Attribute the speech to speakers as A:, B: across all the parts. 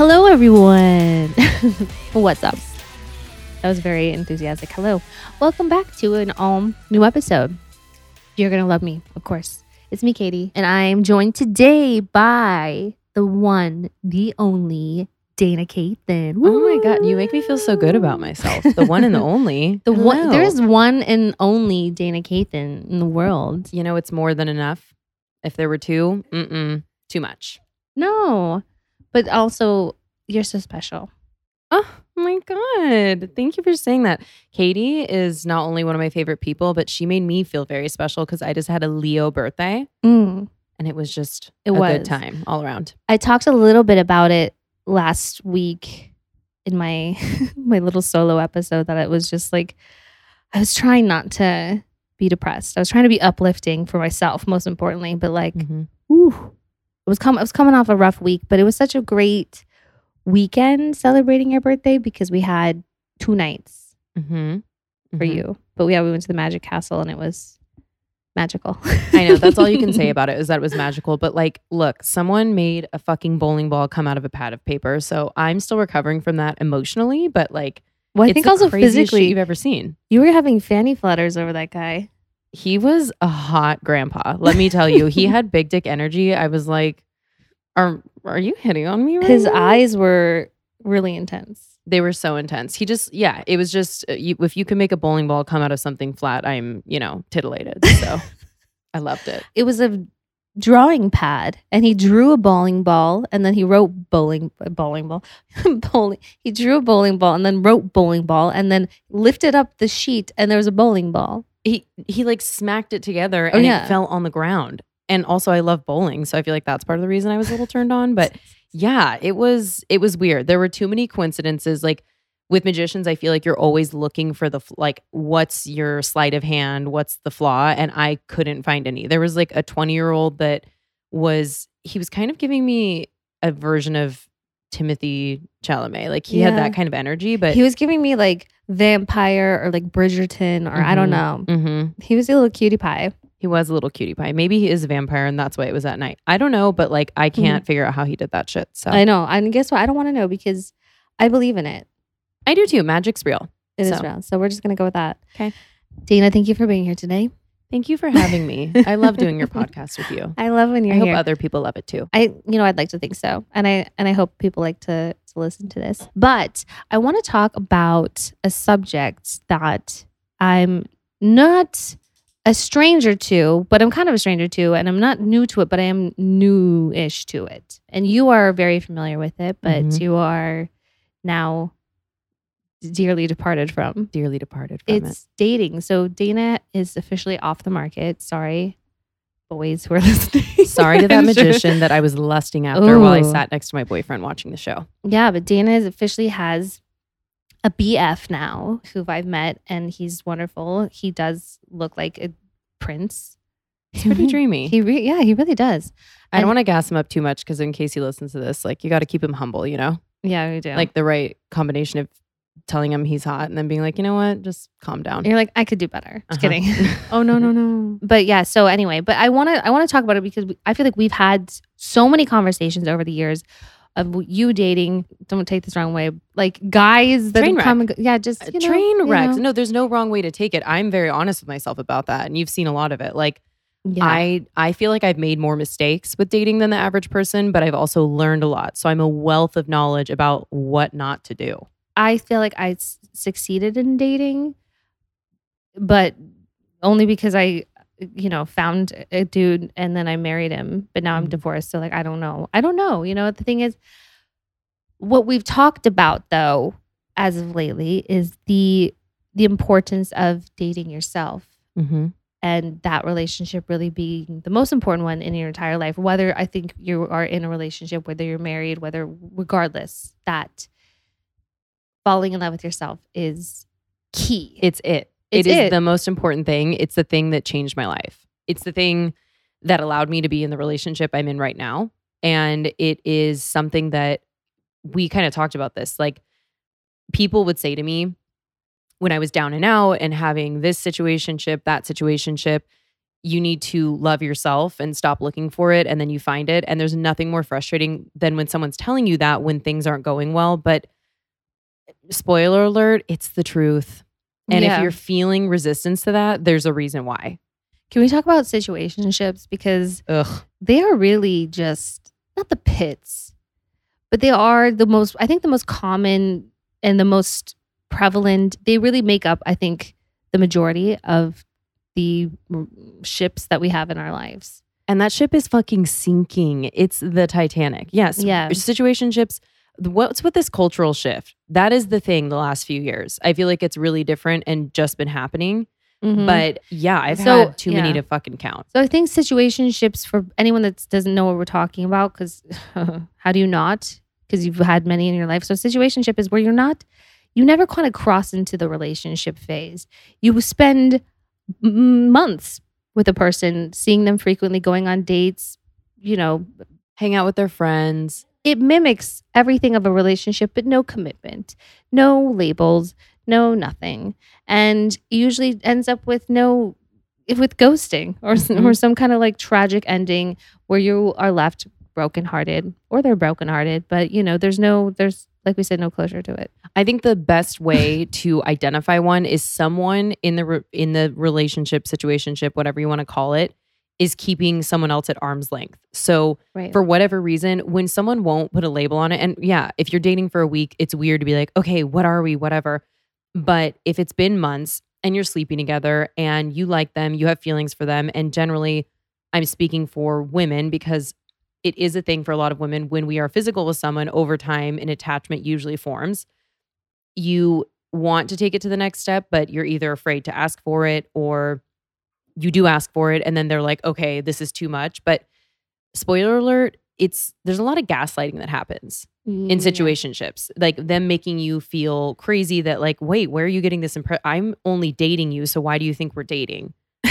A: Hello, everyone. What's up? That was very enthusiastic. Hello. Welcome back to an all new episode. You're gonna love me, of course. It's me, Katie, and I'm joined today by the one, the only Dana Cathan.
B: Oh my god, you make me feel so good about myself. The one and the only.
A: The one there's one and only Dana Cathan in the world.
B: you know, it's more than enough. If there were two, mm-mm, too much.
A: No, but also you're so special.
B: Oh my god, thank you for saying that. Katie is not only one of my favorite people, but she made me feel very special because I just had a Leo birthday,
A: Mm,
B: and it was just
A: It
B: a
A: was.
B: good time all around.
A: I talked a little bit about it last week in my my little solo episode that it was just like I was trying not to be depressed. I was trying to be uplifting for myself, most importantly. But like,
B: Mhm.
A: ooh, it was com- I was coming off a rough week, but it was such a great weekend celebrating your birthday because we had two nights
B: Mhm.
A: for
B: Mhm.
A: you. But yeah, we went to the Magic Castle and it was magical.
B: I know that's all you can say about it is that it was magical. But like, look, someone made a fucking bowling ball come out of a pad of paper, so I'm still recovering from that emotionally. But like,
A: well, I
B: it's
A: think also physically,
B: you've ever seen.
A: you were having fanny flutters over that guy.
B: He was a hot grandpa. Let me tell you, he had big dick energy. I was like, "Are are you hitting on me?" Right
A: His
B: now?"
A: eyes were really intense.
B: they were so intense. He just, yeah, it was just uh, you, if you can make a bowling ball come out of something flat, I'm, you know, titillated. So I loved it.
A: It was a drawing pad, and he drew a bowling ball, and then he wrote bowling bowling ball, bowling. He drew a bowling ball, and then wrote bowling ball, and then lifted up the sheet, and there was a bowling ball.
B: He he like smacked it together
A: Oh,
B: and
A: yeah.
B: it fell on the ground. And also, I love bowling, so I feel like that's part of the reason I was a little turned on. But yeah, it was it was weird. There were too many coincidences. Like with magicians, I feel like you're always looking for the like, what's your sleight of hand? What's the flaw? And I couldn't find any. There was like a 20 year old that was he was kind of giving me a version of Timothy Chalamet. Like he had that kind of energy, but
A: he was giving me like vampire or like Bridgerton, or I don't
B: Mhm.
A: know.
B: Mhm.
A: He was a little cutie pie.
B: He was a little cutie pie. Maybe he is a vampire and that's why it was at night. I don't know, but like I can't figure out how he did that shit. So
A: Mm-hmm. I know. And guess what? I don't want to know because I believe in it.
B: I do too. Magic's real.
A: It is
B: So.
A: real. So we're just gonna go with that.
B: Okay.
A: Dana, thank you for being here today.
B: Thank you for having me. I love doing your podcast with you.
A: I love when you're
B: I hope
A: here.
B: other people love it too.
A: I you know I'd like to think so, and I and I hope people like to to listen to this. But I want to talk about a subject that I'm not a stranger to, but I'm kind of a stranger to, and I'm not new to it, but I am new-ish to it. And you are very familiar with it, but
B: Mhm.
A: you are now dearly departed from.
B: Dearly departed from
A: It's dating. So Dana is officially off the market. Sorry, boys who are listening.
B: Sorry to that magician that I was lusting after while I sat next to my boyfriend watching the show.
A: Yeah, but Dana is officially has a BF now who I've met, and he's wonderful. He does look like a prince.
B: He's pretty dreamy.
A: He re- yeah, he really does.
B: I don't want to gas him up too much because in case he listens to this, like you got to keep him humble, you know?
A: Yeah, we do.
B: Like the right combination of telling him he's hot and then being like, you know what? Just calm down.
A: you're like, I could do better. Just
B: Uh-huh.
A: kidding. oh no, no, no. But yeah. So anyway, but I want to I want to talk about it because we, I feel like we've had so many conversations over the years of you dating. Don't take this wrong way. Like guys that come and go, yeah, just
B: Uh,
A: you know,
B: train
A: you know.
B: No, there's no wrong way to take it. I'm very honest with myself about that. And you've seen a lot of it. Like
A: Yeah.
B: I I feel like I've made more mistakes with dating than the average person, but I've also learned a lot. So I'm a wealth of knowledge about what not to do.
A: I feel like I s- succeeded in dating, but only because I, you know, found a dude and then I married him. But now I'm
B: Mhm.
A: divorced, so like I don't know. I don't know. You know, the thing is, what we've talked about though, as of lately, is the the importance of dating yourself
B: Mm-hmm.
A: and that relationship really being the most important one in your entire life whether i think you are in a relationship whether you're married whether regardless that falling in love with yourself is key.
B: It's it.
A: It's
B: it is
A: it.
B: the most important thing. It's the thing that changed my life. It's the thing that allowed me to be in the relationship I'm in right now. And it is something that we kind of talked about this. Like people would say to me when I was down and out and having this situationship, that situationship, you need to love yourself and stop looking for it and then you find it. And there's nothing more frustrating than when someone's telling you that when things aren't going well. But spoiler alert, it's the truth. And
A: Yeah.
B: if you're feeling resistance to that, there's a reason why.
A: Can we talk about situationships because
B: Ugh.
A: they are really just not the pits, but they are the most. I think the most common and the most prevalent. They really make up. I think the majority of the ships that we have in our lives.
B: And that ship is fucking sinking. It's the Titanic. Yes.
A: Yeah.
B: Situationships. What's with this cultural shift? That is the thing the last few years. I feel like it's really different and just been happening.
A: Mhm.
B: But yeah, I've
A: So,
B: had too many to fucking count.
A: So I think situationships for anyone that doesn't know what we're talking about, because how do you not? Because you've had many in your life. So situationship is where you're not, you never kind of cross into the relationship phase. You spend m- months with a person, seeing them frequently, going on dates. You know,
B: Hang out with their friends.
A: It mimics everything of a relationship, but no commitment, no labels, no nothing, and usually ends up with no, if with ghosting or s
B: Mhm.
A: or some kind of like tragic ending where you are left brokenhearted or they're brokenhearted, but you know, there's no, there's like we said, no closure to it.
B: I think the best way to identify one is someone in the re- in the relationship, situationship, whatever you want to call it, is keeping someone else at arm's length. So
A: Right.
B: for whatever reason, when someone won't put a label on it, and yeah, if you're dating for a week, it's weird to be like, okay, what are we, whatever. But if it's been months and you're sleeping together and you like them, you have feelings for them, and generally, I'm speaking for women because it is a thing for a lot of women when we are physical with someone over time, an attachment usually forms. You want to take it to the next step, but you're either afraid to ask for it or you do ask for it and then they're like, okay, this is too much. But spoiler alert, it's there's a lot of gaslighting that happens in
A: Yeah.
B: situationships, like them making you feel crazy that like, wait, where are you getting this impression? I'm only dating you, so why do you think we're dating?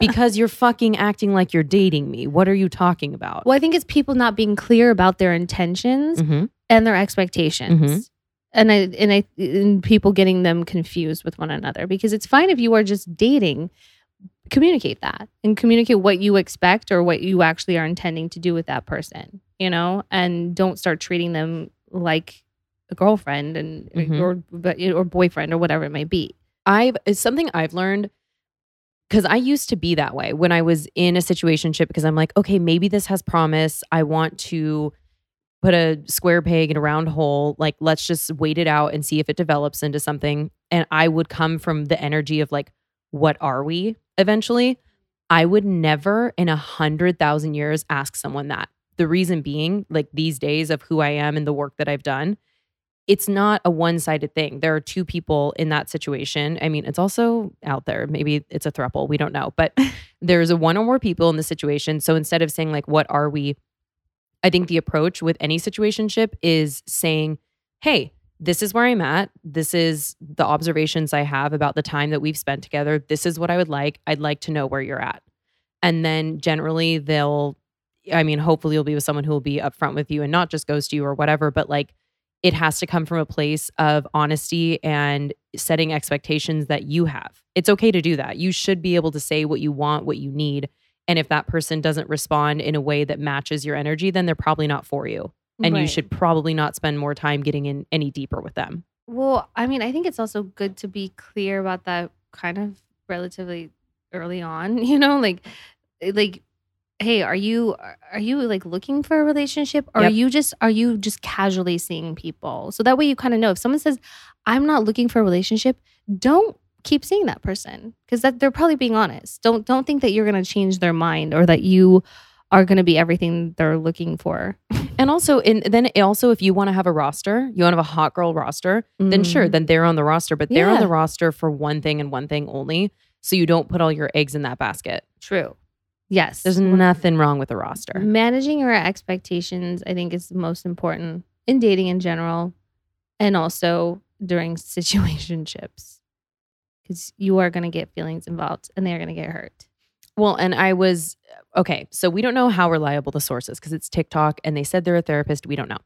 B: because you're fucking acting like you're dating me. What are you talking about?
A: Well, I think it's people not being clear about their intentions
B: Mhm.
A: and their expectations.
B: Mhm.
A: And I and I and people getting them confused with one another because it's fine if you are just dating, communicate that and communicate what you expect or what you actually are intending to do with that person, you know, and don't start treating them like a girlfriend and
B: Mhm.
A: or but or boyfriend or whatever it may be.
B: I've it's something I've learned because I used to be that way when I was in a situationship because I'm like, okay, maybe this has promise. I want to put a square peg in a round hole. Like, let's just wait it out and see if it develops into something. And I would come from the energy of like, what are we eventually? I would never in a hundred thousand years ask someone that. The reason being, like these days of who I am and the work that I've done, it's not a one sided thing. There are two people in that situation. I mean, it's also out there. Maybe it's a throuple. We don't know. But there's a one or more people in the situation. So instead of saying, like, what are we? I think the approach with any situationship is saying, hey, this is where I'm at. This is the observations I have about the time that we've spent together. This is what I would like. I'd like to know where you're at. And then generally they'll, I mean, hopefully you'll be with someone who will be upfront with you and not just ghost you or whatever, but like it has to come from a place of honesty and setting expectations that you have. It's okay to do that. You should be able to say what you want, what you need. And if that person doesn't respond in a way that matches your energy, then they're probably not for you. And you should probably not spend more time getting in any deeper with them.
A: Well, I mean, I think it's also good to be clear about that kind of relatively early on, you know, like eh, like hey, are you are you like looking for a relationship or are you just are you just casually seeing people? So that way you kind of know if someone says I'm not looking for a relationship, don't keep seeing that person because that they're probably being honest. Don't don't think that you're going to change their mind or that you are going to be everything they're looking for.
B: And also, and then also, if you want to have a roster, you want to have a hot girl roster, then sure,
A: Mhm.
B: then they're on the roster, but they're on the roster for one thing and one thing only. So you don't put all your eggs in that basket.
A: True. Yes.
B: There's nothing wrong with a roster.
A: Managing your expectations, I think, is most important in dating in general. And also during situationships because you are going to get feelings involved and they're going to get hurt.
B: Well, and I was okay. So we don't know how reliable the source is because it's TikTok and they said they're a therapist. We don't know.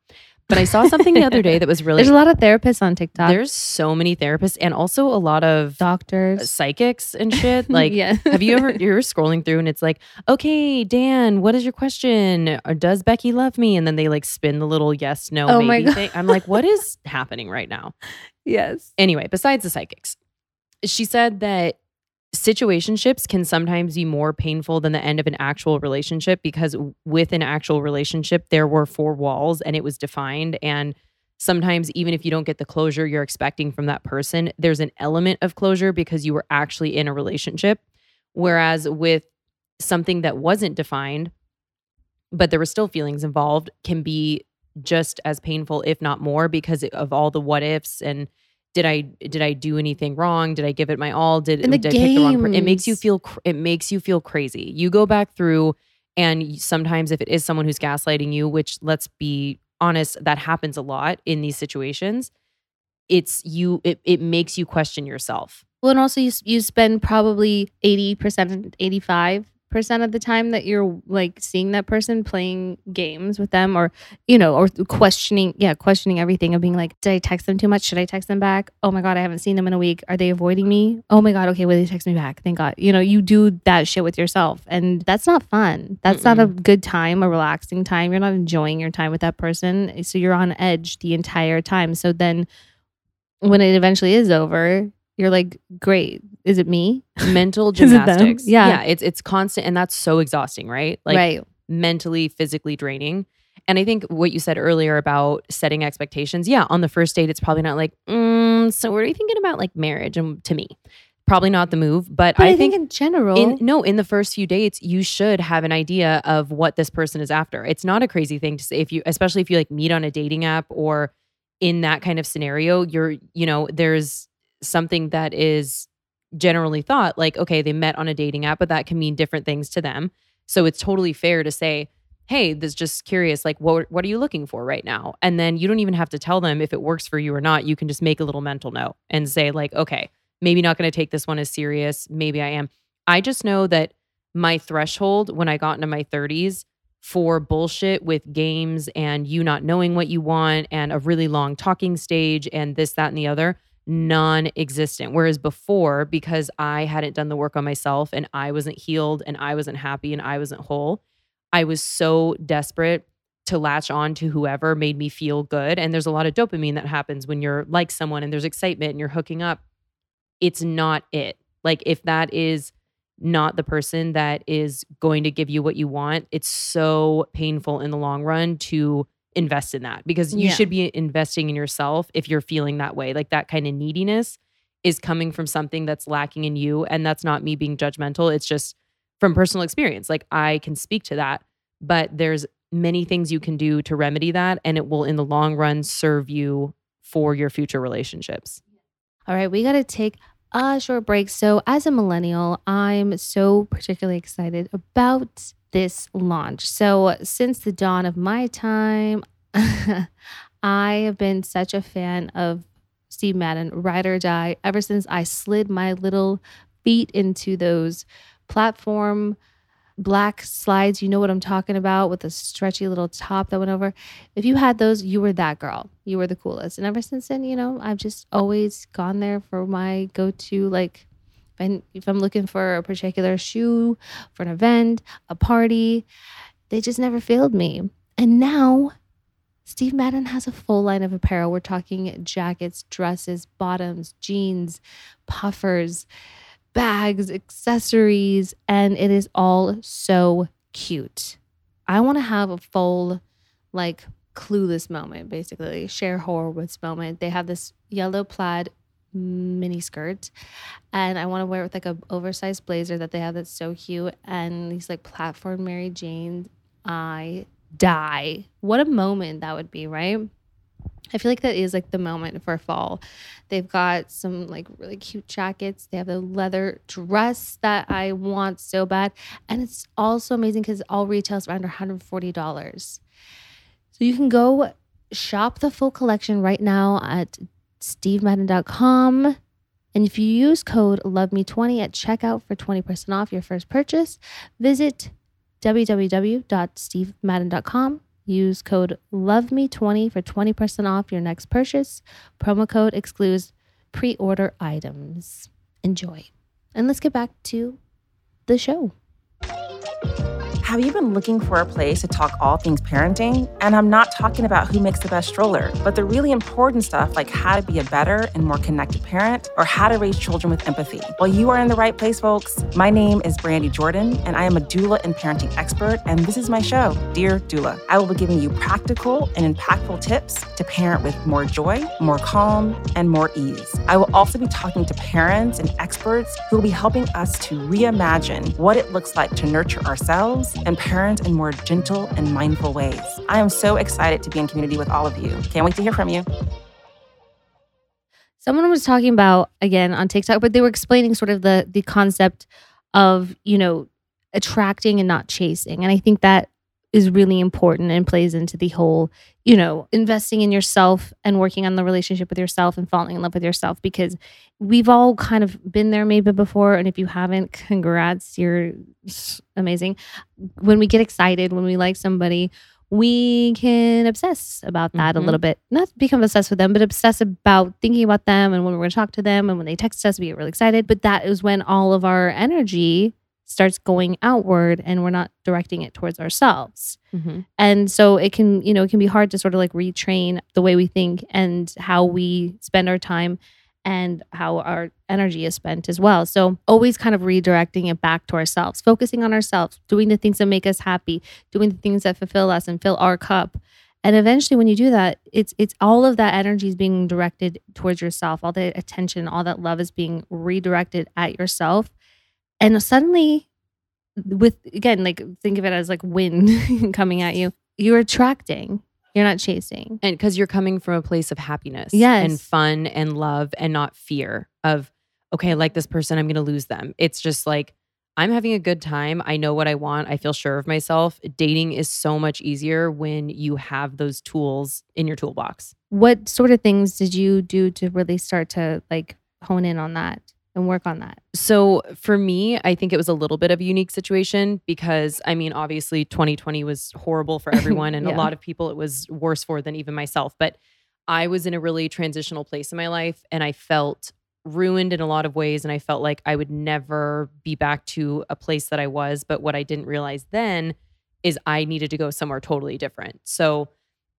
B: But I saw something the other day that was really
A: There's a lot of therapists on TikTok.
B: there's so many therapists and also a lot of uh,
A: doctors.
B: psychics and shit. Like,
A: yeah.
B: have you ever you're scrolling through and it's like, okay, Dan, what is your question? Or does Becky love me? And then they like spin the little yes, no,
A: Oh my
B: maybe
A: God.
B: thing. I'm like, what is happening right now?
A: yes.
B: Anyway, besides the psychics, she said that situationships can sometimes be more painful than the end of an actual relationship because with an actual relationship, there were four walls and it was defined. And sometimes, even if you don't get the closure you're expecting from that person, there's an element of closure because you were actually in a relationship. Whereas with something that wasn't defined, but there were still feelings involved, can be just as painful, if not more, because of all the what ifs and did I did I do anything wrong? Did I give it my all? Did, did I pick the wrong? It makes you feel cr- it makes you feel crazy. You go back through, and sometimes if it is someone who's gaslighting you, which let's be honest, that happens a lot in these situations. It's you. It it makes you question yourself.
A: Well, and also you you spend probably eighty percent, eighty five percent of the time that you're like seeing that person playing games with them, or you know, or questioning, yeah, questioning everything of being like, did I text them too much? Should I text them back? Oh my god, I haven't seen them in a week. Are they avoiding me? Oh my god, okay, will they text me back? Thank God. You know, you do that shit with yourself, and that's not fun. That's not a good time, a relaxing time. You're not enjoying your time with that person, so you're on edge the entire time. So then, when it eventually is over, you're like, great. Is it me?
B: Mental
A: Is it them?
B: gymnastics.
A: Yeah.
B: yeah. It's it's constant, and that's so exhausting, right? Like
A: right.
B: mentally, physically draining. And I think what you said earlier about setting expectations, yeah, on the first date, it's probably not like, mm, so what are you thinking about like marriage? And to me, probably not the move. But,
A: But
B: I,
A: I,
B: think,
A: think, in general,
B: in no, in the first few dates, you should have an idea of what this person is after. It's not a crazy thing to say if you, especially if you like meet on a dating app or in that kind of scenario, you're, you know, there's something that is generally thought like, okay, they met on a dating app, but that can mean different things to them. So it's totally fair to say, hey, this just curious, like what what are you looking for right now? And then you don't even have to tell them if it works for you or not. You can just make a little mental note and say, like, okay, maybe not going to take this one as serious. Maybe I am. I just know that my threshold when I got into my 30s for bullshit with games and you not knowing what you want and a really long talking stage and this, that, and the other, non existent. Whereas before, because I hadn't done the work on myself and I wasn't healed and I wasn't happy and I wasn't whole, I was so desperate to latch on to whoever made me feel good. And there's a lot of dopamine that happens when you're like someone and there's excitement and you're hooking up. It's not it. Like, if that is not the person that is going to give you what you want, it's so painful in the long run to invest in that because you
A: Yeah.
B: should be investing in yourself if you're feeling that way. Like, that kind of neediness is coming from something that's lacking in you. And that's not me being judgmental. It's just from personal experience. Like, I can speak to that, but there's many things you can do to remedy that. And it will, in the long run, serve you for your future relationships.
A: All right, we got to take a short break. So, as a millennial, I'm so particularly excited about this launch. So, since the dawn of my time, I have been such a fan of Steve Madden, Ride or Die, ever since I slid my little feet into those platform black slides. You know what I'm talking about with the stretchy little top that went over. If you had those, you were that girl. You were the coolest. And ever since then, you know, I've just always gone there for my go to, like, if, if I'm looking for a particular shoe for an event, a party, they just never failed me. And now, Steve Madden has a full line of apparel. We're talking jackets, dresses, bottoms, jeans, puffers, bags, accessories, and it is all so cute. I want to have a full, like, clueless moment, basically, Cher Horowitz moment. They have this yellow plaid mini skirt, and I want to wear it with like a oversized blazer that they have that's so cute, and these like platform Mary Jane. I die. What a moment that would be, right? I feel like that is like the moment for fall. They've got some like really cute jackets. They have the leather dress that I want so bad. And it's also amazing because all retails under $140. So you can go shop the full collection right now at stevemadden.com. And if you use code LOVEME20 at checkout for 20% off your first purchase, visit www.stevemadden.com. Use code LOVEME20 for 20% off your next purchase. Promo code excludes pre order items. Enjoy. And let's get back to the show.
C: Have you been looking for a place to talk all things parenting? And I'm not talking about who makes the best stroller, but the really important stuff like how to be a better and more connected parent or how to raise children with empathy. Well, you are in the right place, folks. My name is Brandy Jordan, and I am a doula and parenting expert, and this is my show, Dear Doula. I will be giving you practical and impactful tips to parent with more joy, more calm, and more ease. I will also be talking to parents and experts who will be helping us to reimagine what it looks like to nurture ourselves and parent in more gentle and mindful ways. I am so excited to be in community with all of you. Can't wait to hear from you.
A: Someone was talking about again on TikTok, but they were explaining sort of the the concept of, you know, attracting and not chasing. And I think that is really important and plays into the whole, you know, investing in yourself and working on the relationship with yourself and falling in love with yourself because we've all kind of been there maybe before. And if you haven't, congrats, you're amazing. When we get excited, when we like somebody, we can obsess about that
B: Mhm.
A: a little bit. Not become obsessed with them, but obsess about thinking about them and when we're going to talk to them and when they text us, we get really excited. But that is when all of our energy starts going outward and we're not directing it towards ourselves.
B: Mhm.
A: And so it can, you know, it can be hard to sort of like retrain the way we think and how we spend our time and how our energy is spent as well. So always kind of redirecting it back to ourselves, focusing on ourselves, doing the things that make us happy, doing the things that fulfill us and fill our cup. And eventually when you do that, it's it's all of that energy is being directed towards yourself. All the attention, all that love is being redirected at yourself. And suddenly with again, like think of it as like wind coming at you. You're attracting. You're not chasing.
B: And because you're coming from a place of happiness
A: Yes.
B: and fun and love and not fear of, okay, I like this person, I'm going to lose them. It's just like, I'm having a good time. I know what I want. I feel sure of myself. Dating is so much easier when you have those tools in your toolbox.
A: What sort of things did you do to really start to like hone in on that and work on that?
B: So for me, I think it was a little bit of a unique situation because I mean, obviously 2020 was horrible for everyone and
A: Yeah.
B: a lot of people it was worse for than even myself. But I was in a really transitional place in my life and I felt ruined in a lot of ways and I felt like I would never be back to a place that I was. But what I didn't realize then is I needed to go somewhere totally different. So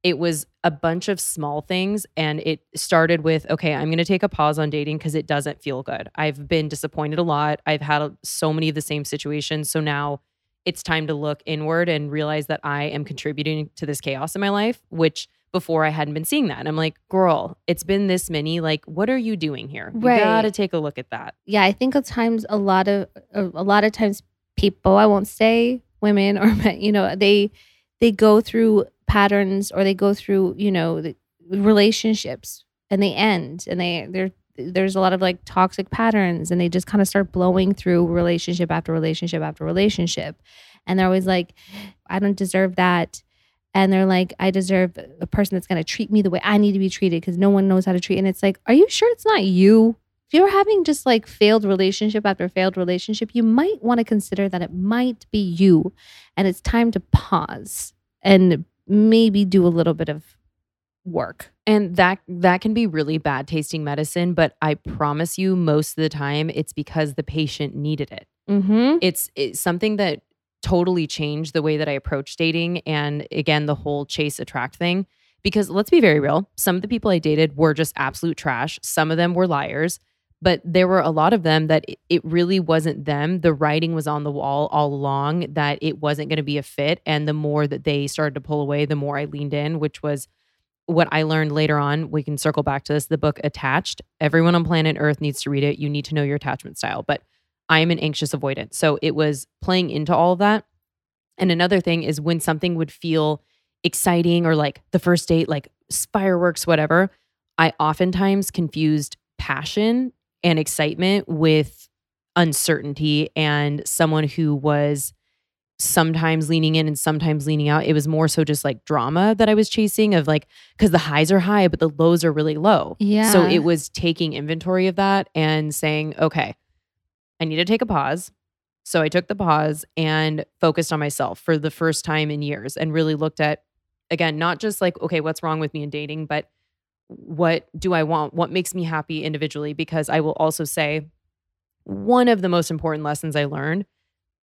B: it was a bunch of small things and it started with okay i'm going to take a pause on dating because it doesn't feel good. I've been disappointed a lot. I've had so many of the same situations so now it's time to look inward and realize that i am contributing to this chaos in my life which before i hadn't been seeing that. And i'm like girl it's been this many like what are you doing here? You
A: Right.
B: gotta take a look at that.
A: Yeah, I think at times a lot of a a lot of times people, I won't say women or men, you know, they they go through patterns or they go through, you know, relationships and they end and they they're there's a lot of like toxic patterns and they just kind of start blowing through relationship after relationship after relationship. And they're always like, I don't deserve that. And they're like, I deserve a person that's going to treat me the way I need to be treated because no one knows how to treat. And it's like, are you sure it's not you? If you're having just like failed relationship after failed relationship, you might want to consider that it might be you and it's time to pause and maybe do a little bit of work.
B: and that that can be really bad tasting medicine but i promise you most of the time it's because the patient needed it
A: Mm-hmm.
B: it's, it's something that totally changed the way that I approach dating. And again, the whole chase attract thing. Because let's be very real, some of the people I dated were just absolute trash. Some of them were liars, but there were a lot of them that it- really wasn't them. The writing was on the wall all along that it wasn't going to be a fit. And the more that they started to pull away, the more I leaned in, which was what I learned later on. We can circle back to this the book Attached. Everyone on planet Earth needs to read it. You need to know your attachment style. But I am an anxious avoidant. So it was playing into all of that. And another thing is when something would feel exciting or like the first date, like fireworks, whatever, I oftentimes confused passion and excitement with uncertainty and someone who was sometimes leaning in and sometimes leaning out. It was more so just like drama that I was chasing of like, because the highs are high, but the lows are really low.
A: Yeah.
B: So it was taking inventory of that and saying, okay, I need to take a pause. So I took the pause and focused on myself for the first time in years and really looked at, again, not just like, okay, what's wrong with me in dating, but what do I want? What makes me happy individually? Because I will also say, one of the most important lessons I learned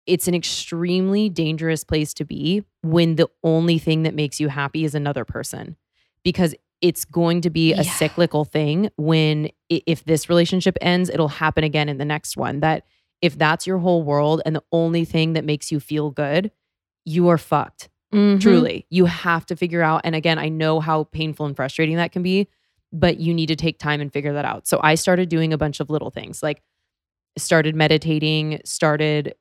B: it's an extremely dangerous place to be when the only thing that makes you happy is another person because it's going to be a
A: Yeah.
B: cyclical thing when if this relationship ends it'll happen again in the next one that if that's your whole world and the only thing that makes you feel good you are fucked
A: Mhm.
B: truly you have to figure out and again i know how painful and frustrating that can be but you need to take time and figure that out. So i started doing a bunch of little things like started meditating started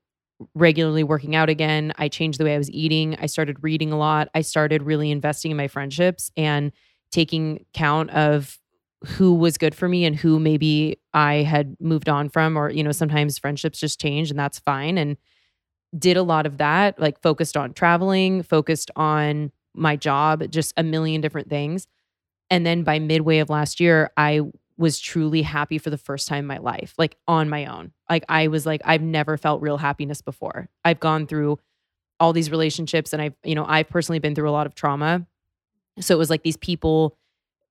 B: regularly working out again. I changed the way i was eating. I started reading a lot. I started really investing in my friendships and taking count of who was good for me and who maybe i had moved on from or you know sometimes friendships just change and that's fine. And did a lot of that, like focused on traveling, focused on my job, just a million different things. And then by midway of last year, I was truly happy for the first time in my life, like on my own. Like I was like, I've never felt real happiness before. I've gone through all these relationships and I've, you know, I've personally been through a lot of trauma. So it was like these people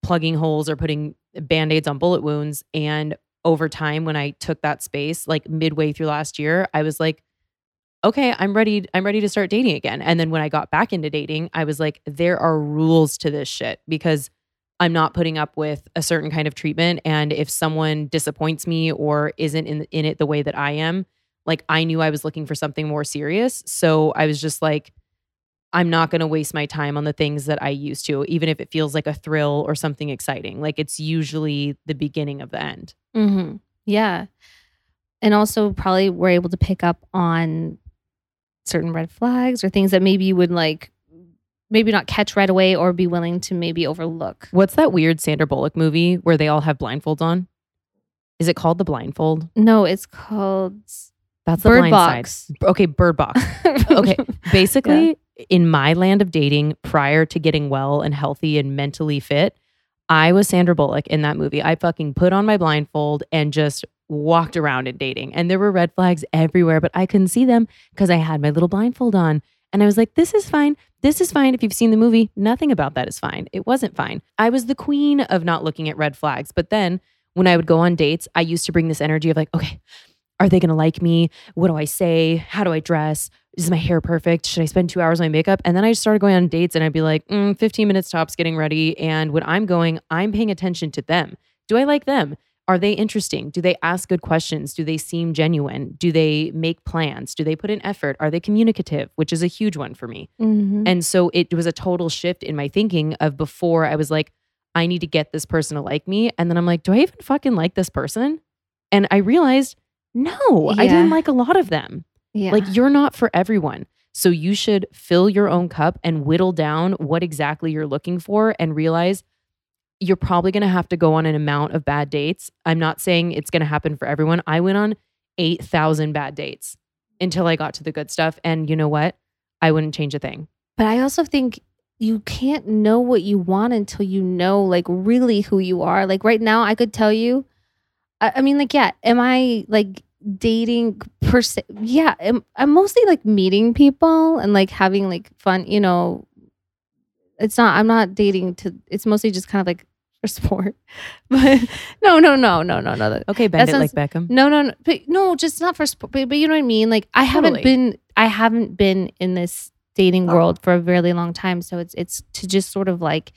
B: plugging holes or putting band-aids on bullet wounds. And over time, when I took that space, like midway through last year, I was like, okay, I'm ready. I'm ready to start dating again. And then when I got back into dating, I was like, there are rules to this shit because I'm not putting up with a certain kind of treatment. And if someone disappoints me or isn't in in it the way that I am, like I knew I was looking for something more serious. So I was just like, I'm not going to waste my time on the things that I used to, even if it feels like a thrill or something exciting. Like it's usually the beginning of the end.
A: Mm-hmm. Yeah. And also probably were able to pick up on certain red flags or things that maybe you would like maybe not catch right away or be willing to maybe overlook.
B: What's that weird Sandra Bullock movie where they all have blindfolds on? Is it called The Blindfold?
A: No, it's called
B: That's the
A: Bird
B: blind
A: Box.
B: side. Okay, Bird Box. Okay, basically, in my land of dating, prior to getting well and healthy and mentally fit, I was Sandra Bullock in that movie. I fucking put on my blindfold and just walked around in dating. And there were red flags everywhere, but I couldn't see them because I had my little blindfold on. And I was like, this is fine. This is fine. If you've seen the movie, nothing about that is fine. It wasn't fine. I was the queen of not looking at red flags. But then when I would go on dates, I used to bring this energy of like, okay, are they going to like me? What do I say? How do I dress? Is my hair perfect? Should I spend two hours on my makeup? And then I started going on dates and I'd be like, mm, 15 minutes tops getting ready. And when I'm going, I'm paying attention to them. Do I like them? Are they interesting? Do they ask good questions? Do they seem genuine? Do they make plans? Do they put in effort? Are they communicative? Which is a huge one for me.
A: Mhm.
B: And so it was a total shift in my thinking of before I was like, I need to get this person to like me. And then I'm like, do I even fucking like this person? And I realized, no, I didn't like a lot of them.
A: Yeah.
B: Like, you're not for everyone. So you should fill your own cup and whittle down what exactly you're looking for and realize you're probably going to have to go on an amount of bad dates. I'm not saying it's going to happen for everyone. I went on 8,000 bad dates until I got to the good stuff. And you know what? I wouldn't change a thing.
A: But I also think you can't know what you want until you know like really who you are. Like right now, I could tell you. I, I mean, like, yeah, am I like dating per se? Yeah, am, I'm mostly like meeting people and like having like fun. You know, it's not. I'm not dating to. It's mostly just kind of like for sport. But no, no, no, no, no, no.
B: Okay, bend
A: That
B: it like Beckham.
A: no, no, no, but no, just not for sport. But, but you know what I mean? Like I haven't been, I haven't been in this dating oh. world for a very long time. So it's it's to just sort of like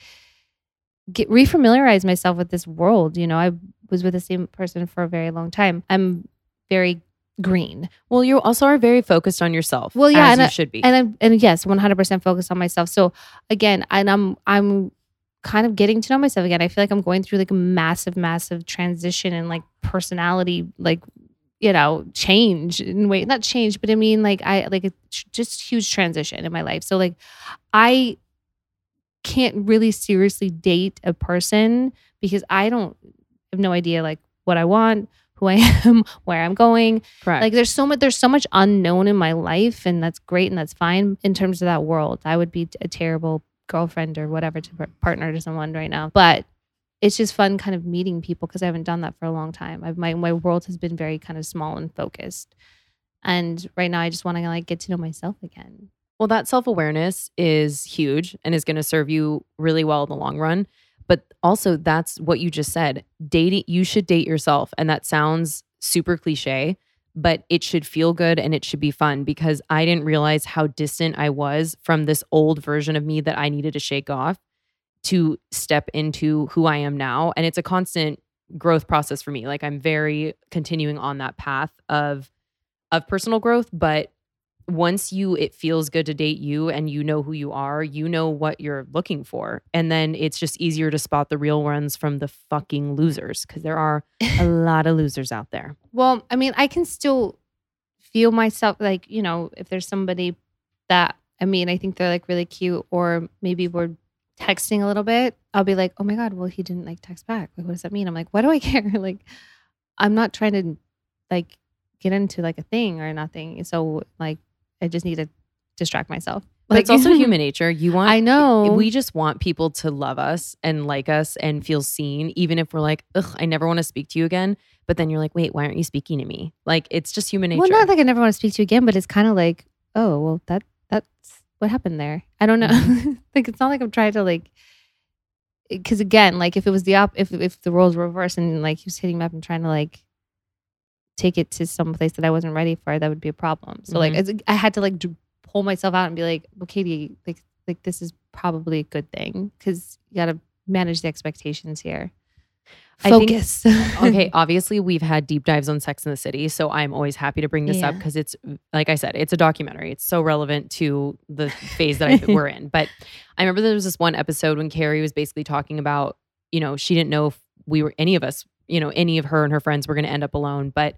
A: get refamiliarize myself with this world. You know, I was with the same person for a very long time. I'm very green,
B: Well, you also are very focused on yourself.
A: Well, yeah,
B: as
A: and
B: you
A: I-
B: should be.
A: and I'm and yes, 100 percent focused on myself. So again, and I'm I'm kind of getting to know myself again. I feel like I'm going through like a massive, massive transition and like personality, like you know, change in way not change, but I mean like I like a just huge transition in my life. So like I can't really seriously date a person because I don't have no idea like what I want, who I am, where I'm going.
B: Correct.
A: Like there's so much there's so much unknown in my life and that's great and that's fine in terms of that world. I would be a terrible girlfriend or whatever to partner to someone right now. But it's just fun kind of meeting people because I haven't done that for a long time. I've, my my world has been very kind of small and focused. And right now I just want to like get to know myself again.
B: Well, that self awareness is huge and is going to serve you really well in the long run. But also, that's what you just said. Dating, you should date yourself. And that sounds super cliche, but it should feel good and it should be fun because I didn't realize how distant I was from this old version of me that I needed to shake off to step into who I am now. And it's a constant growth process for me. Like I'm very continuing on that path of of personal growth, but once you it feels good to date you and you know who you are, you know what you're looking for. And then it's just easier to spot the real ones from the fucking losers because there are a lot of losers out there.
A: Well, I mean, I can still feel myself like, you know, if there's somebody that I mean, I think they're like really cute or maybe we're texting a little bit, I'll be like, "Oh my god, well he didn't like text back. Like what does that mean?" I'm like, "Why do I care?" like I'm not trying to like get into like a thing or nothing. So like I just need to distract myself.
B: But
A: Like
B: it's also human nature. You want
A: I know.
B: we just want people to love us and like us and feel seen, even if we're like, ugh, I never want to speak to you again. But then you're like, wait, why aren't you speaking to me? Like it's just human nature.
A: Well, not like I never want to speak to you again, but it's kind of like, oh, well, that that's what happened there. I don't know.
B: Mm-hmm.
A: like it's not like I'm trying to like, because again, like if it was the op, if if the roles were reversed and like he was hitting me up and trying to like take it to some place that I wasn't ready for, that would be a problem. So like
B: Mhm.
A: it's, I had to like pull myself out and be like, well, Katie, like like this is probably a good thing because you got to manage the expectations here. I think-
B: Focus. okay, obviously we've had deep dives on Sex in the City, so I'm always happy to bring this up because it's like I said, it's a documentary. It's so relevant to the phase that I, we're in. But I remember there was this one episode when Carrie was basically talking about, you know, she didn't know if we were any of us, you know, any of her and her friends were going to end up alone, but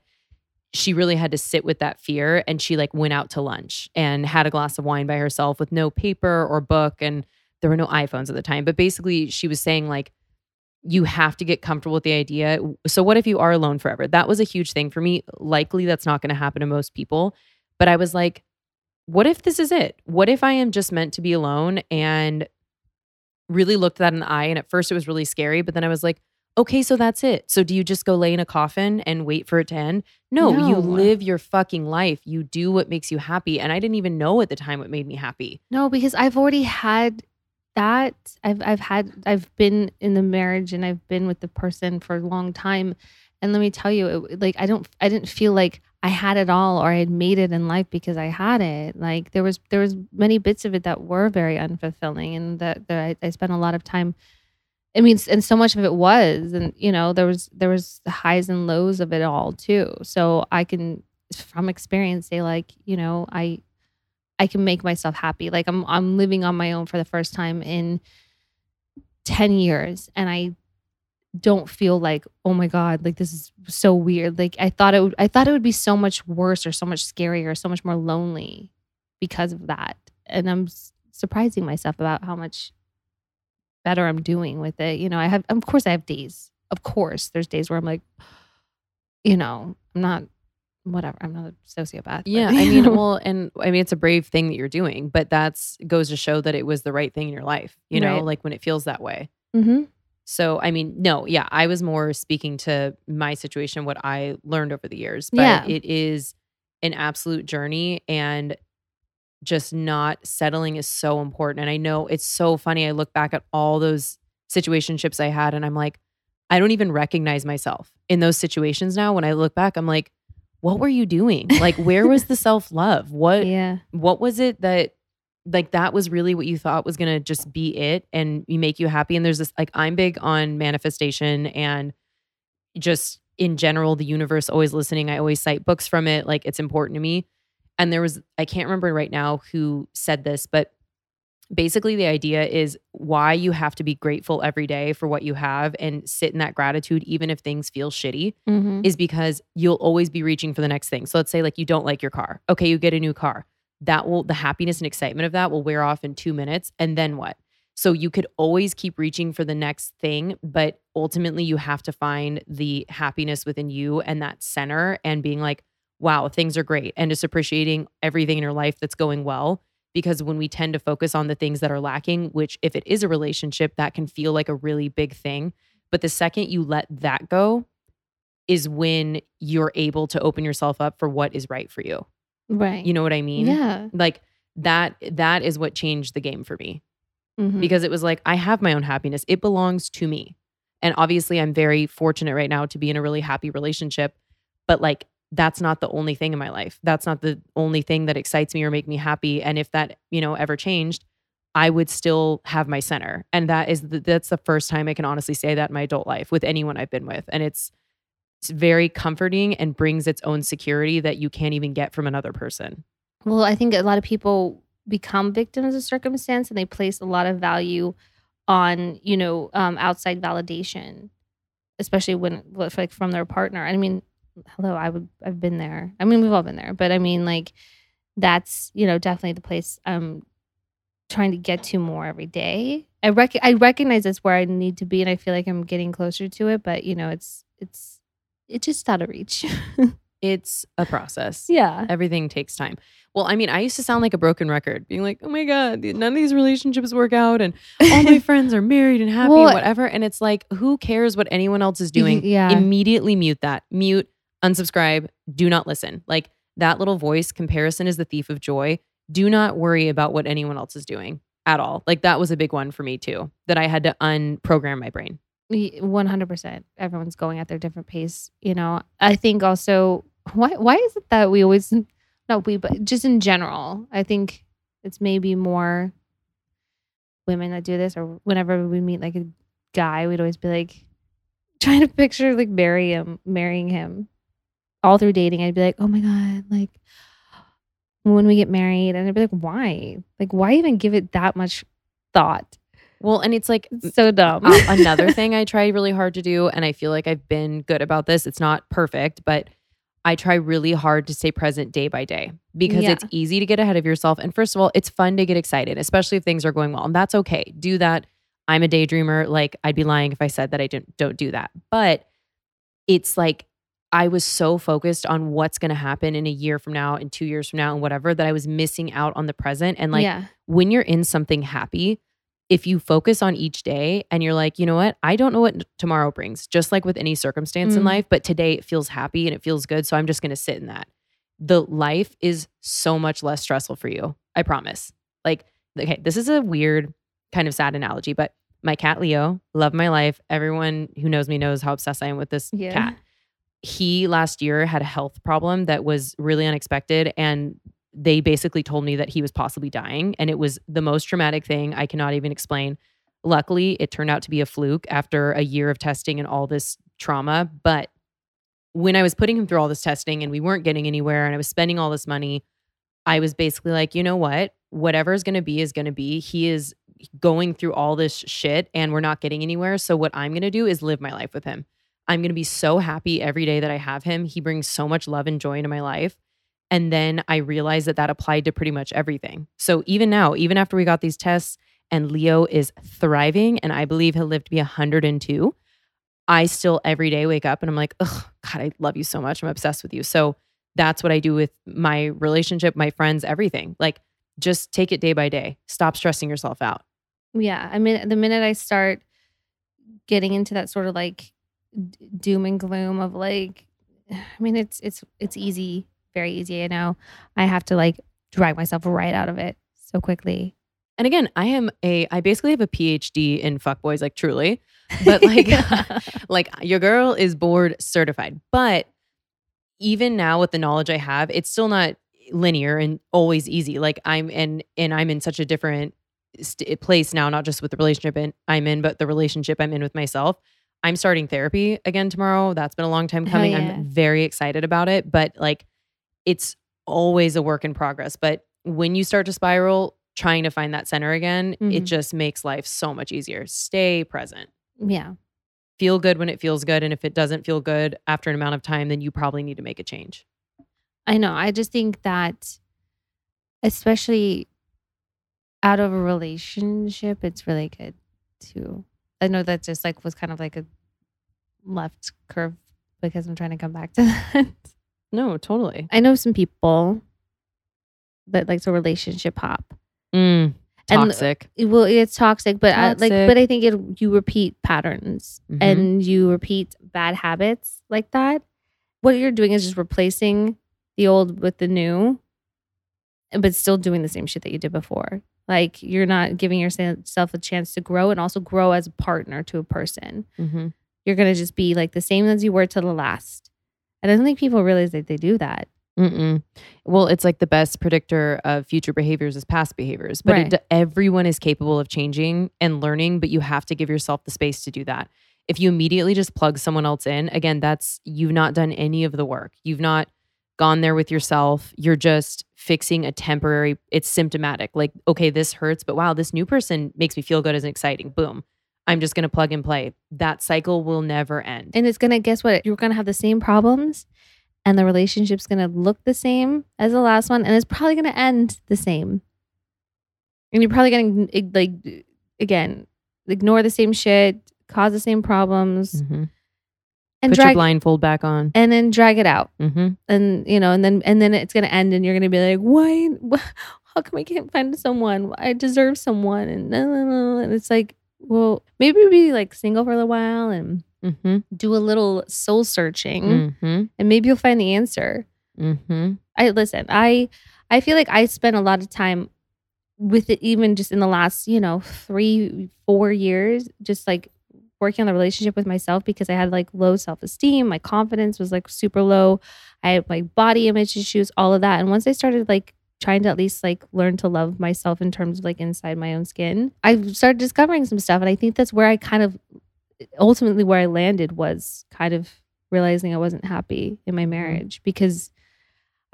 B: she really had to sit with that fear and she like went out to lunch and had a glass of wine by herself with no paper or book and there were no iPhones at the time. But basically she was saying like you have to get comfortable with the idea. So what if you are alone forever? That was a huge thing for me. Likely that's not going to happen to most people. But i was like what if this is it? What if i am just meant to be alone? And really looked that in the eye and at first it was really scary but then i was like okay so that's it so do you just go lay in a coffin and wait for it to end no, you live your fucking life. You do what makes you happy. And I didn't even know at the time what made me happy.
A: No, because I've already had that. I've I've had I've been in the marriage and I've been with the person for a long time. And let me tell you, it, like I don't I didn't feel like I had it all or I had made it in life because I had it. Like there was there was many bits of it that were very unfulfilling and that, that I, I spent a lot of time I mean, and so much of it was, and you know, there was there was the highs and lows of it all too. So I can, from experience, say like, you know, I I can make myself happy. Like I'm I'm living on my own for the first time in 10 years and I don't feel like, oh my God, like this is so weird. Like I thought it would I thought it would be so much worse or so much scarier, or so much more lonely because of that. And I'm surprising myself about how much better I'm doing with it. You know, I have of course I have days. Of course, there's days where I'm like, you know, I'm not whatever. I'm not a sociopath.
B: Yeah.
A: you
B: I mean,
A: know.
B: well, and I mean, it's a brave thing that you're doing, but that's goes to show that it was the right thing in your life, you know,
A: Right.
B: like when it feels that way.
A: Mhm.
B: So, I mean, no, yeah, I was more speaking to my situation, what I learned over the years, but
A: Yeah.
B: it is an absolute journey and just not settling is so important. And I know it's so funny. I look back at all those situationships I had and I'm like, I don't even recognize myself in those situations now. When I look back, I'm like, what were you doing? Like, where was the self love? What
A: yeah.
B: what was it that like that was really what you thought was gonna just be it and make you happy? And there's this like I'm big on manifestation and just in general, the universe always listening. I always cite books from it. Like it's important to me. And there was, I can't remember right now who said this, but basically the idea is why you have to be grateful every day for what you have and sit in that gratitude, even if things feel shitty
A: Mhm.
B: is because you'll always be reaching for the next thing. So let's say like you don't like your car. Okay, you get a new car. That will the happiness and excitement of that will wear off in 2 minutes and then what? So you could always keep reaching for the next thing, but ultimately you have to find the happiness within you and that center and being like, wow, things are great. And just appreciating everything in your life that's going well. Because when we tend to focus on the things that are lacking, which if it is a relationship, that can feel like a really big thing. But the second you let that go, is when you're able to open yourself up for what is right for you.
A: Right.
B: You know what I mean?
A: Yeah.
B: Like that that is what changed the game for me
A: Mhm.
B: because it was like I have my own happiness. It belongs to me. And obviously I'm very fortunate right now to be in a really happy relationship, but like that's not the only thing in my life. That's not the only thing that excites me or make me happy and if that, you know, ever changed, I would still have my center. And that is the, that's the first time I can honestly say that in my adult life with anyone I've been with. And it's it's very comforting and brings its own security that you can't even get from another person.
A: Well, I think a lot of people become victims of circumstance and they place a lot of value on, you know, um, outside validation, especially when like from their partner. I mean, hello, I would I've been there. I mean, we've all been there, but I mean, like that's you know definitely the place I'm trying to get to more every day. I rec- I recognize that's where I need to be, and I feel like I'm getting closer to it. But you know, it's it's it's just out of reach.
B: It's a process.
A: yeah.
B: Everything takes time. Well, I mean, I used to sound like a broken record, being like, oh my God, none of these relationships work out. And all my friends are married and happy
A: Well,
B: and whatever. And it's like, who cares what anyone else is doing?
A: Yeah.
B: Immediately mute that. Mute, unsubscribe, do not listen. Like that little voice, comparison is the thief of joy. Do not worry about what anyone else is doing at all. Like that was a big one for me too, that I had to unprogram my brain.
A: One hundred percent. Everyone's going at their different pace. You know, I think also why why is it that we always not we but just in general, I think it's maybe more women that do this, or whenever we meet like a guy, we'd always be like trying to picture like marry him, marrying him, all through dating. I'd be like, oh my god, like when we get married, and I'd be like, why? Like, why even give it that much thought?
B: Well, and it's like
A: It's so dumb.
B: Another thing I try really hard to do, and I feel like I've been good about this. It's not perfect, but I try really hard to stay present day by day because
A: Yeah.
B: it's easy to get ahead of yourself. And first of all, it's fun to get excited, especially if things are going well. And that's okay. Do that. I'm a daydreamer. Like I'd be lying if I said that I didn't don't do that. But it's like I was so focused on what's going to happen in a year from now, in two years from now, and whatever that I was missing out on the present. And like
A: yeah,
B: when you're in something happy, if you focus on each day and you're like, you know what, I don't know what tomorrow brings, just like with any circumstance in
A: Mm.
B: life, but today it feels happy and it feels good. So I'm just going to sit in that. The life is so much less stressful for you. I promise. Like, okay, this is a weird, kind of sad analogy, but my cat Leo, love my life. Everyone who knows me knows how obsessed I am with this
A: Yeah.
B: cat. He last year had a health problem that was really unexpected. And they basically told me that he was possibly dying. And it was the most traumatic thing I cannot even explain. Luckily, it turned out to be a fluke after a year of testing and all this trauma. But when I was putting him through all this testing and we weren't getting anywhere and I was spending all this money, I was basically like, you know what? Whatever is going to be is going to be. He is going through all this shit and we're not getting anywhere. So, what I'm going to do is live my life with him. I'm going to be so happy every day that I have him. He brings so much love and joy into my life. And then I realized that that applied to pretty much everything. So, even now, even after we got these tests and Leo is thriving and I believe he'll live to be 102, I still every day wake up and I'm like, oh, God, I love you so much. I'm obsessed with you. So, that's what I do with my relationship, my friends, everything. Like, just take it day by day. Stop stressing yourself out.
A: Yeah, I mean, the minute I start getting into that sort of like d- doom and gloom of like, I mean, it's it's it's easy, very easy. I know I have to like drag myself right out of it so quickly.
B: And again, I am a I basically have a PhD in fuckboys, like truly. But like
A: Yeah.
B: like your girl is board certified. But even now with the knowledge I have, it's still not linear and always easy. Like I'm and and I'm in such a different st- place now, not just with the relationship in, I'm in, but the relationship I'm in with myself. I'm starting therapy again tomorrow. That's been a long time coming.
A: yeah.
B: I'm very excited about it, but like it's always a work in progress. But when you start to spiral, trying to find that center again, it
A: Mhm.
B: just makes life so much easier. Stay present.
A: yeah,
B: Feel good when it feels good. And if it doesn't feel good after an amount of time, then you probably need to make a change.
A: I know. I just think that, especially out of a relationship, it's really good to. I know that just like was kind of like a left curve because I'm trying to come back to that.
B: No, totally.
A: I know some people that like to relationship hop.
B: Mm,
A: And-
B: toxic.
A: It- Well, it's toxic, but I, like, but I think it you repeat patterns
B: Mhm.
A: and you repeat bad habits like that. What you're doing is just replacing the old with the new, but still doing the same shit that you did before. Like you're not giving yourself a chance to grow and also grow as a partner to a person.
B: hmm
A: You're gonna just be like the same as you were to the last. And I don't think people realize that they do that.
B: Mm-mm. Well, it's like the best predictor of future behaviors is past behaviors, but
A: Right.
B: it, everyone is capable of changing and learning, but you have to give yourself the space to do that. If you immediately just plug someone else in, again, that's you've not done any of the work. You've not gone there with yourself. You're just fixing a temporary, it's symptomatic. Like, okay, this hurts, but wow, this new person makes me feel good as exciting. Boom. I'm just going to plug and play. That cycle will never end.
A: And it's gonna guess what? You're gonna have the same problems and the relationship's gonna look the same as the last one, and it's probably gonna end the same. And you're probably gonna like again, ignore the same shit, cause the same problems,
B: Mhm.
A: And
B: Put your
A: drag
B: blindfold back on.
A: and then drag it out.
B: hmm
A: And you know, and then and then it's gonna end and you're gonna be like, why how come I can't find someone? I deserve someone and, and it's like, well, maybe be like single for a little while and
B: hmm
A: do a little soul searching
B: hmm
A: and maybe you'll find the answer.
B: hmm
A: I listen, I I feel like I spent a lot of time with it even just in the last, you know, 3 4 years just like working on the relationship with myself because I had like low self-esteem, my confidence was like super low. I had like body image issues, all of that. And once I started like trying to at least like learn to love myself in terms of like inside my own skin, I started discovering some stuff and I think that's where I kind of ultimately where I landed was kind of realizing I wasn't happy in my mm-hmm. marriage because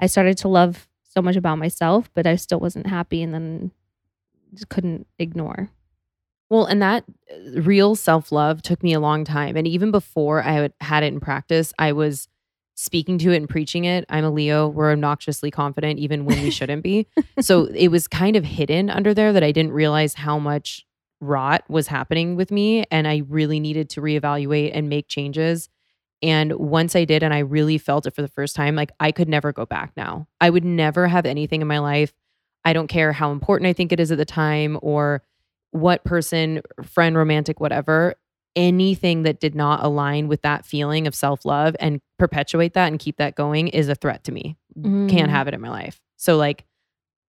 A: I started to love so much about myself, but I still wasn't happy and then just couldn't ignore.
B: Well, and that uh, real self love took me a long time. And even before I had had it in practice, I was speaking to it and preaching it. I'm a Leo. We're obnoxiously confident, even when we shouldn't be. So it was kind of hidden under there that I didn't realize how much rot was happening with me. And I really needed to reevaluate and make changes. And once I did, and I really felt it for the first time, like I could never go back now. I would never have anything in my life. I don't care how important I think it is at the time or what person, friend, romantic, whatever, anything that did not align with that feeling of self love and perpetuate that and keep that going is a threat to me. Can't
A: Mm.
B: have it in my life. So, like,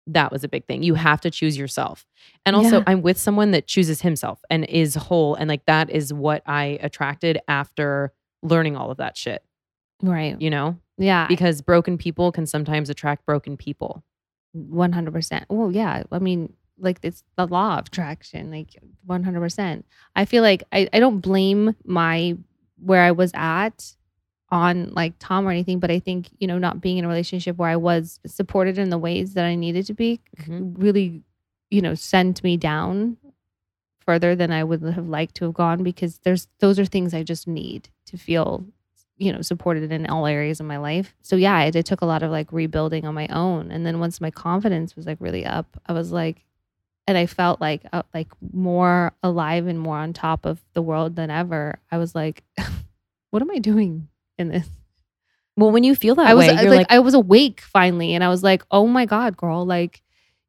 B: that was a big thing. You have to choose yourself. And also,
A: Yeah.
B: I'm with someone that chooses himself and is whole. And like, that is what I attracted after learning all of that shit,
A: Right.
B: you know?
A: Yeah.
B: Because broken people can sometimes attract broken people.
A: One hundred percent. Well, yeah. I mean, like it's the law of attraction. Like one hundred percent. I feel like I, I don't blame my where I was at on like Tom or anything, but I think you know not being in a relationship where I was supported in the ways that I needed to be
B: Mhm.
A: really, you know, sent me down further than I would have liked to have gone because there's those are things I just need to feel you know supported in all areas of my life so yeah it, it took a lot of like rebuilding on my own and then once my confidence was like really up i was like and i felt like uh, like more alive and more on top of the world than ever i was like what am i doing in this?
B: Well, when you feel that
A: i was
B: way,
A: I-
B: you're
A: like,
B: like,
A: i was awake finally and i was like oh my god girl like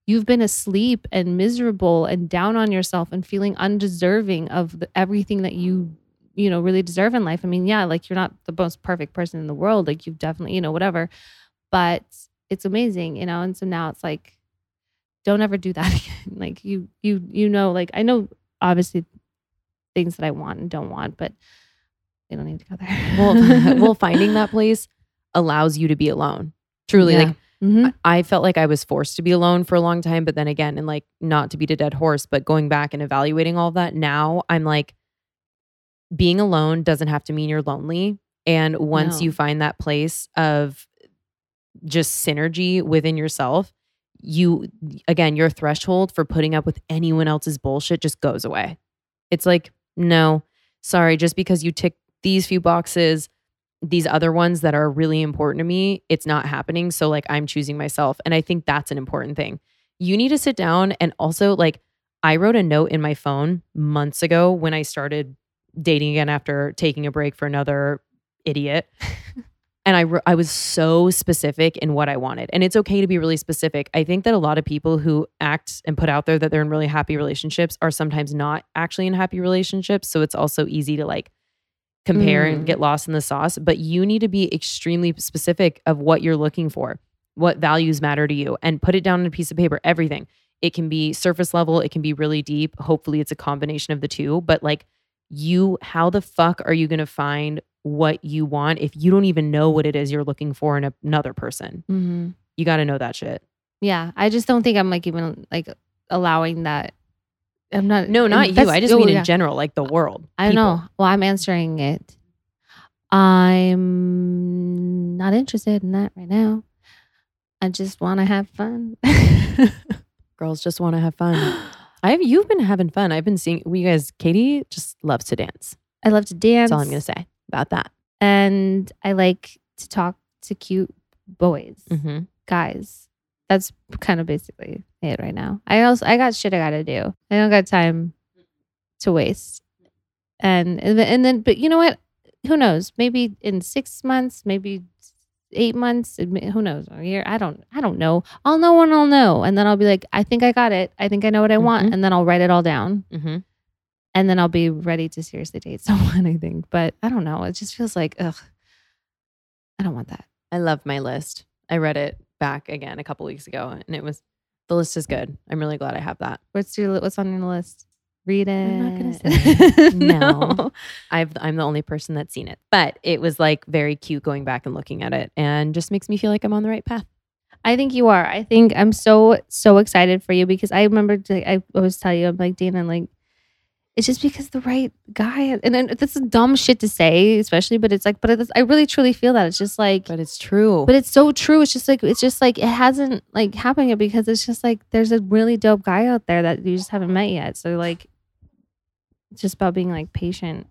A: you've been asleep and miserable and down on yourself and feeling undeserving of the, everything that you you know really deserve in life. I mean yeah like you're not the most perfect person in the world like you've definitely you know whatever but it's amazing you know and so now it's like don't ever do that again like you you you know like i know obviously things that i want and don't want but they don't need to go there
B: well, well, finding that place allows you to be alone. Truly,
A: Yeah.
B: like
A: Mhm.
B: I felt like I was forced to be alone for a long time, but then again, and like not to beat a dead horse, but going back and evaluating all that now, I'm like, being alone doesn't have to mean you're lonely. And once
A: No.
B: you find that place of just synergy within yourself, you again, your threshold for putting up with anyone else's bullshit just goes away. It's like, no, sorry, just because you tick these few boxes, these other ones that are really important to me, it's not happening. So like I'm choosing myself. And I think that's an important thing you need to sit down and also like I wrote a note in my phone months ago when I started dating again after taking a break for another idiot. and I wr- I was so specific in what I wanted. And it's okay to be really specific. I think that a lot of people who act and put out there that they're in really happy relationships are sometimes not actually in happy relationships, so it's also easy to like compare and
A: Mm.
B: get lost in the sauce, but you need to be extremely specific of what you're looking for. What values matter to you and put it down on a piece of paper, everything. It can be surface level, it can be really deep. Hopefully it's a combination of the two, but like you how the fuck are you going to find what you want if you don't even know what it is you're looking for in a- another person?
A: Mm-hmm.
B: You got to know that shit.
A: Yeah, I just don't think I'm like even like allowing that. I'm not.
B: No, not you. I just
A: oh,
B: mean
A: yeah.
B: in general, like the world.
A: I
B: people.
A: know. Well, I'm answering it. I'm not interested in that right now. I just want to have fun.
B: Girls just want to have fun. I've you've been having fun. I've been seeing we guys. Katie just loves to dance.
A: I love to dance.
B: That's all I'm gonna say about that.
A: And I like to talk to cute boys,
B: Mm-hmm.
A: guys. That's kind of basically it right now. I also I got shit I gotta do. I don't got time to waste. And and then, but you know what? Who knows? Maybe in six months, maybe eight months. Who knows? A year? I don't. I don't know. I'll know when I'll know, and then I'll be like, I think I got it. I think I know what I want,
B: Mhm.
A: and then I'll write it all down,
B: Mm-hmm.
A: And then I'll be ready to seriously date someone. I think, but I don't know. It just feels like ugh. I don't want that.
B: I love my list. I read it back again a couple weeks ago, and it was the list is good. I'm really glad I have that.
A: What's your what's on your list? Read it.
B: I'm not gonna say.
A: no.
B: No. I've I'm the only person that's seen it, but it was like very cute going back and looking at it, and just makes me feel like I'm on the right path.
A: I think you are. I think I'm so so excited for you because I remember to, I always tell you I'm like Dana like it's just because the right guy and then this is dumb shit to say especially but it's like but it's, I really truly feel that it's just like
B: But it's true.
A: but it's so true it's just like it's just like it hasn't like happened yet because it's just like there's a really dope guy out there that you just haven't met yet so like it's just about being like patient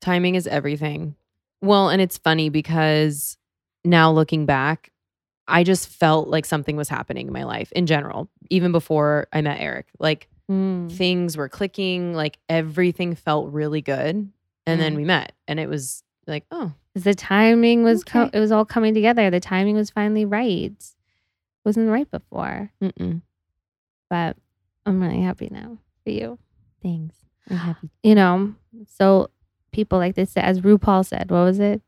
B: timing is everything. Well, and it's funny because now looking back, I just felt like something was happening in my life in general, even before I met Eric. Like
A: Mm.
B: things were clicking, like everything felt really good. And then
A: Mm.
B: we met, and it was like, oh.
A: the timing was co-
B: Okay.
A: it was all coming together the timing was finally right wasn't right before
B: mm-mm.
A: but I'm really happy now for you.
B: thanks. I'm happy.
A: You know, so people like this, as RuPaul said, what was it?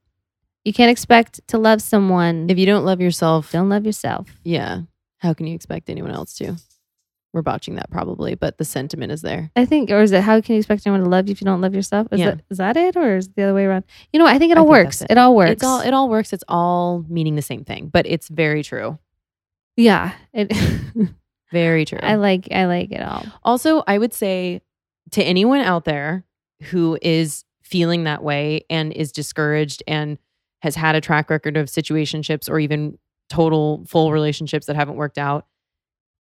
A: You can't expect to love someone
B: If you don't love yourself,
A: don't love yourself.
B: yeah, how can you expect anyone else to? We're botching that probably, but the sentiment is there.
A: I think, or is it how can you expect anyone to love you if you don't love yourself? Is
B: Yeah.
A: that is that it, or is it the other way around? You know, I think it all
B: think
A: works. It.
B: it.
A: all works.
B: It's all it all works. It's all meaning the same thing, but it's very true.
A: yeah. It.
B: Very true.
A: I like I like it all.
B: Also, I would say to anyone out there who is feeling that way and is discouraged and has had a track record of situationships or even total full relationships that haven't worked out,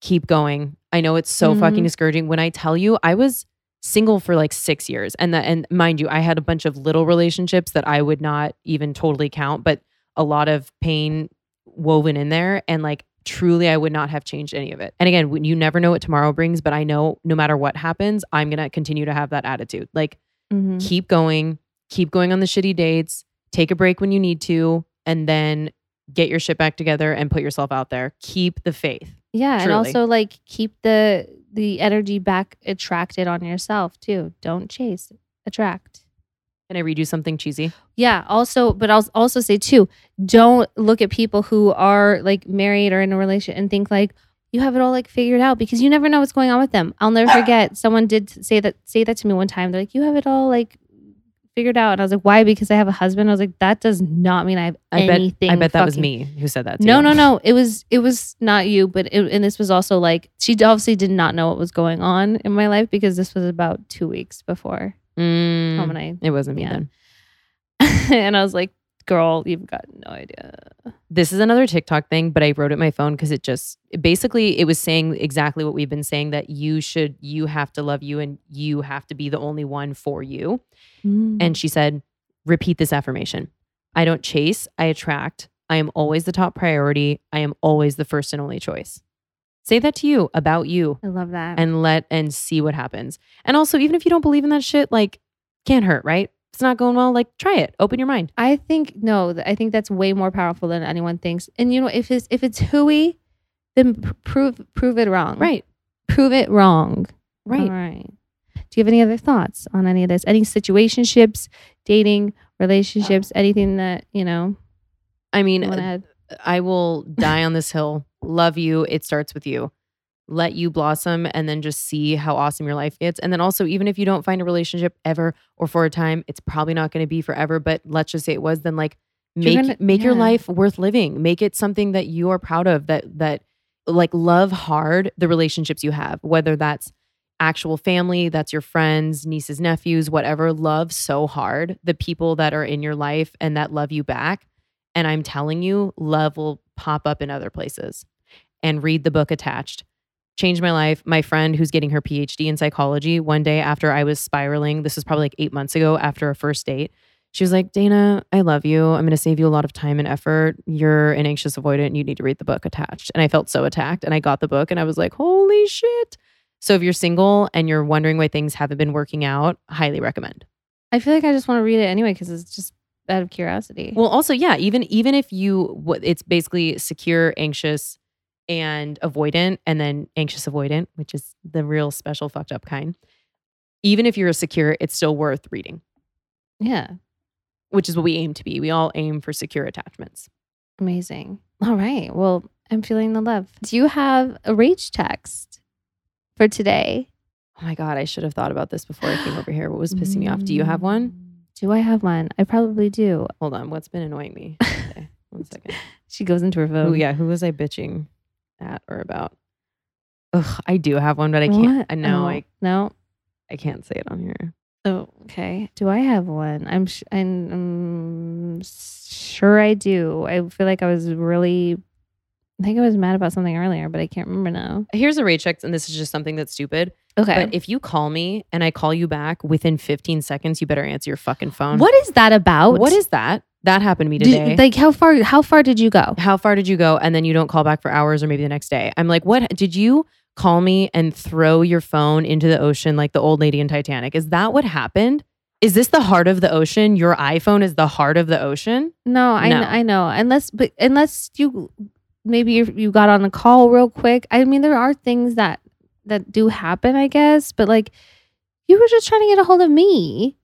B: keep going. I know it's so fucking
A: Mhm.
B: discouraging. When I tell you, I was single for like six years, and that, and mind you, I had a bunch of little relationships that I would not even totally count, but a lot of pain woven in there, and like truly, I would not have changed any of it. And again, you never know what tomorrow brings, but I know no matter what happens, I'm gonna continue to have that attitude. Like
A: Mhm.
B: keep going, keep going on the shitty dates, take a break when you need to, and then get your shit back together and put yourself out there. Keep the faith.
A: Yeah, and also like keep the the energy back attracted on yourself too. Don't chase, attract.
B: Can I read you something cheesy?
A: Yeah. Also, but I'll also say too, don't look at people who are like married or in a relationship and think like you have it all like figured out because you never know what's going on with them. I'll never forget someone did say that say that to me one time. They're like, you have it all like figured out, and I was like, why? Because I have a husband. I was like, that does not mean I have
B: I bet
A: anything.
B: I bet that was me who said that. To
A: No,
B: you.
A: no, no. It was it was not you, but it, and this was also like she obviously did not know what was going on in my life because this was about two weeks before
B: Mm,
A: Tom and I
B: it wasn't me
A: Yeah.
B: then.
A: and I was like, girl, you've got no idea.
B: This is another TikTok thing, but I wrote it my phone because it just basically it was saying exactly what we've been saying that you should you have to love you and you have to be the only one for you.
A: Mm.
B: And she said, repeat this affirmation. I don't chase, I attract. I am always the top priority. I am always the first and only choice. Say that to you about you
A: I love that.
B: and let and see what happens. And also, even if you don't believe in that shit, like can't hurt, right? It's not going well, like try it. Open your mind.
A: I think no, I think that's way more powerful than anyone thinks. And you know, if it's if it's hooey, then pr- prove prove it wrong.
B: Right.
A: Prove it wrong.
B: Right.
A: All right. Do you have any other thoughts on any of this? Any situationships, dating, relationships, uh. anything that, you know,
B: I mean,
A: you want add?
B: I will die on this hill. Love you. It starts with you. Let you blossom and then just see how awesome your life gets. And then also, even if you don't find a relationship ever or for a time, it's probably not going to be forever. But let's just say it was, then like make
A: gonna-
B: make your life worth living. Make it something that you are proud of. That that like love hard the relationships you have, whether that's actual family, that's your friends, nieces, nephews, whatever. Love so hard the people that are in your life and that love you back. And I'm telling you, love will pop up in other places. And read the book attached. Changed my life. My friend who's getting her PhD in psychology, one day after I was spiraling, this was probably like eight months ago after a first date, she was like, Dana, I love you. I'm going to save you a lot of time and effort. You're an anxious avoidant and you need to read the book attached. And I felt so attacked. And I got the book and I was like, holy shit. So if you're single and you're wondering why things haven't been working out, highly recommend.
A: I feel like I just want to read it anyway because it's just out of curiosity.
B: Well, also, yeah, even even if you what it's basically secure, anxious, and avoidant, and then anxious avoidant, which is the real special fucked up kind. Even if you're a secure, it's still worth reading,
A: yeah.
B: which is what we aim to be. We all aim for secure attachments.
A: Amazing. All right. Well, I'm feeling the love. Do you have a rage text for today?
B: Oh my god, I should have thought about this before I came over here. What was pissing me off? Do you have one? Mm.
A: Do I have one? I probably do.
B: Hold on. What's been annoying me? Okay, one second.
A: She goes into her phone.
B: Oh yeah, who was I bitching at or about? Ugh, I do have one, but I can't.
A: What?
B: I know
A: Oh,
B: I
A: no.
B: I can't say it on here.
A: Oh, okay. Do I have one? I'm sh- I'm, um, sure I do. I feel like I was really. I think I was mad about something earlier, but I can't remember now.
B: Here's a rage text, and this is just something that's stupid.
A: Okay.
B: But if you call me and I call you back within 15 seconds, you better answer your fucking phone.
A: what is that about?
B: What is that? That happened to me
A: Did-
B: today.
A: like how far? How far did you go?
B: How far did you go? And then you don't call back for hours or maybe the next day. I'm like, what? Did you call me and throw your phone into the ocean like the old lady in Titanic? Is that what happened? Is this the heart of the ocean? Your iPhone is the heart of the ocean?
A: No, I
B: No.
A: I know. Unless, but unless you maybe you you got on a call real quick. I mean, there are things that that do happen, I guess. But like, you were just trying to get a hold of me,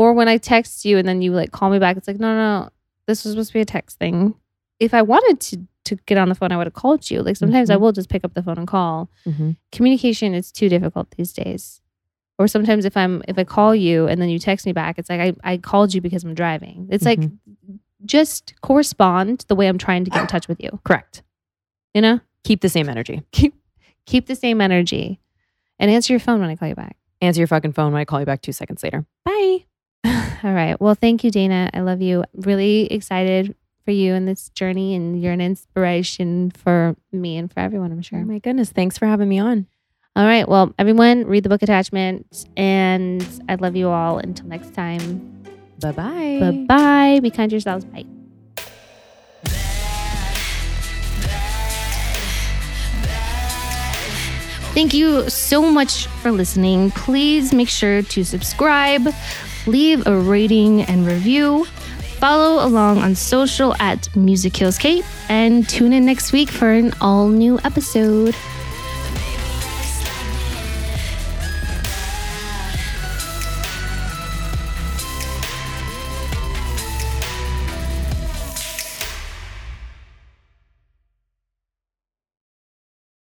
A: or when I text you and then you like call me back, it's like, no, no, no this was supposed to be a text thing. If I wanted to to get on the phone, I would have called you. Like sometimes I
B: Mhm.
A: will just pick up the phone and call.
B: Mm-hmm.
A: Communication is too difficult these days. Or sometimes if I'm if I call you and then you text me back, it's like I, I called you because I'm driving. It's like just correspond the way I'm trying to get in touch with you.
B: Correct.
A: You know?
B: Keep the same energy.
A: Keep keep the same energy. And answer your phone when I call you back.
B: Answer your fucking phone when I call you back two seconds later. Bye.
A: All right. Well, thank you, Dana. I love you. Really excited for you in this journey and you're an inspiration for me and for everyone, I'm
B: Oh
A: sure.
B: my goodness. Thanks for having me on.
A: All right. Well, everyone, read the book attachment and I love you all. Until next time.
B: Bye bye.
A: Bye bye. Be kind to yourselves. Bye. Thank you so much for listening. Please make sure to subscribe, leave a rating and review, follow along on social at Music Kills Kate, and tune in next week for an all new episode.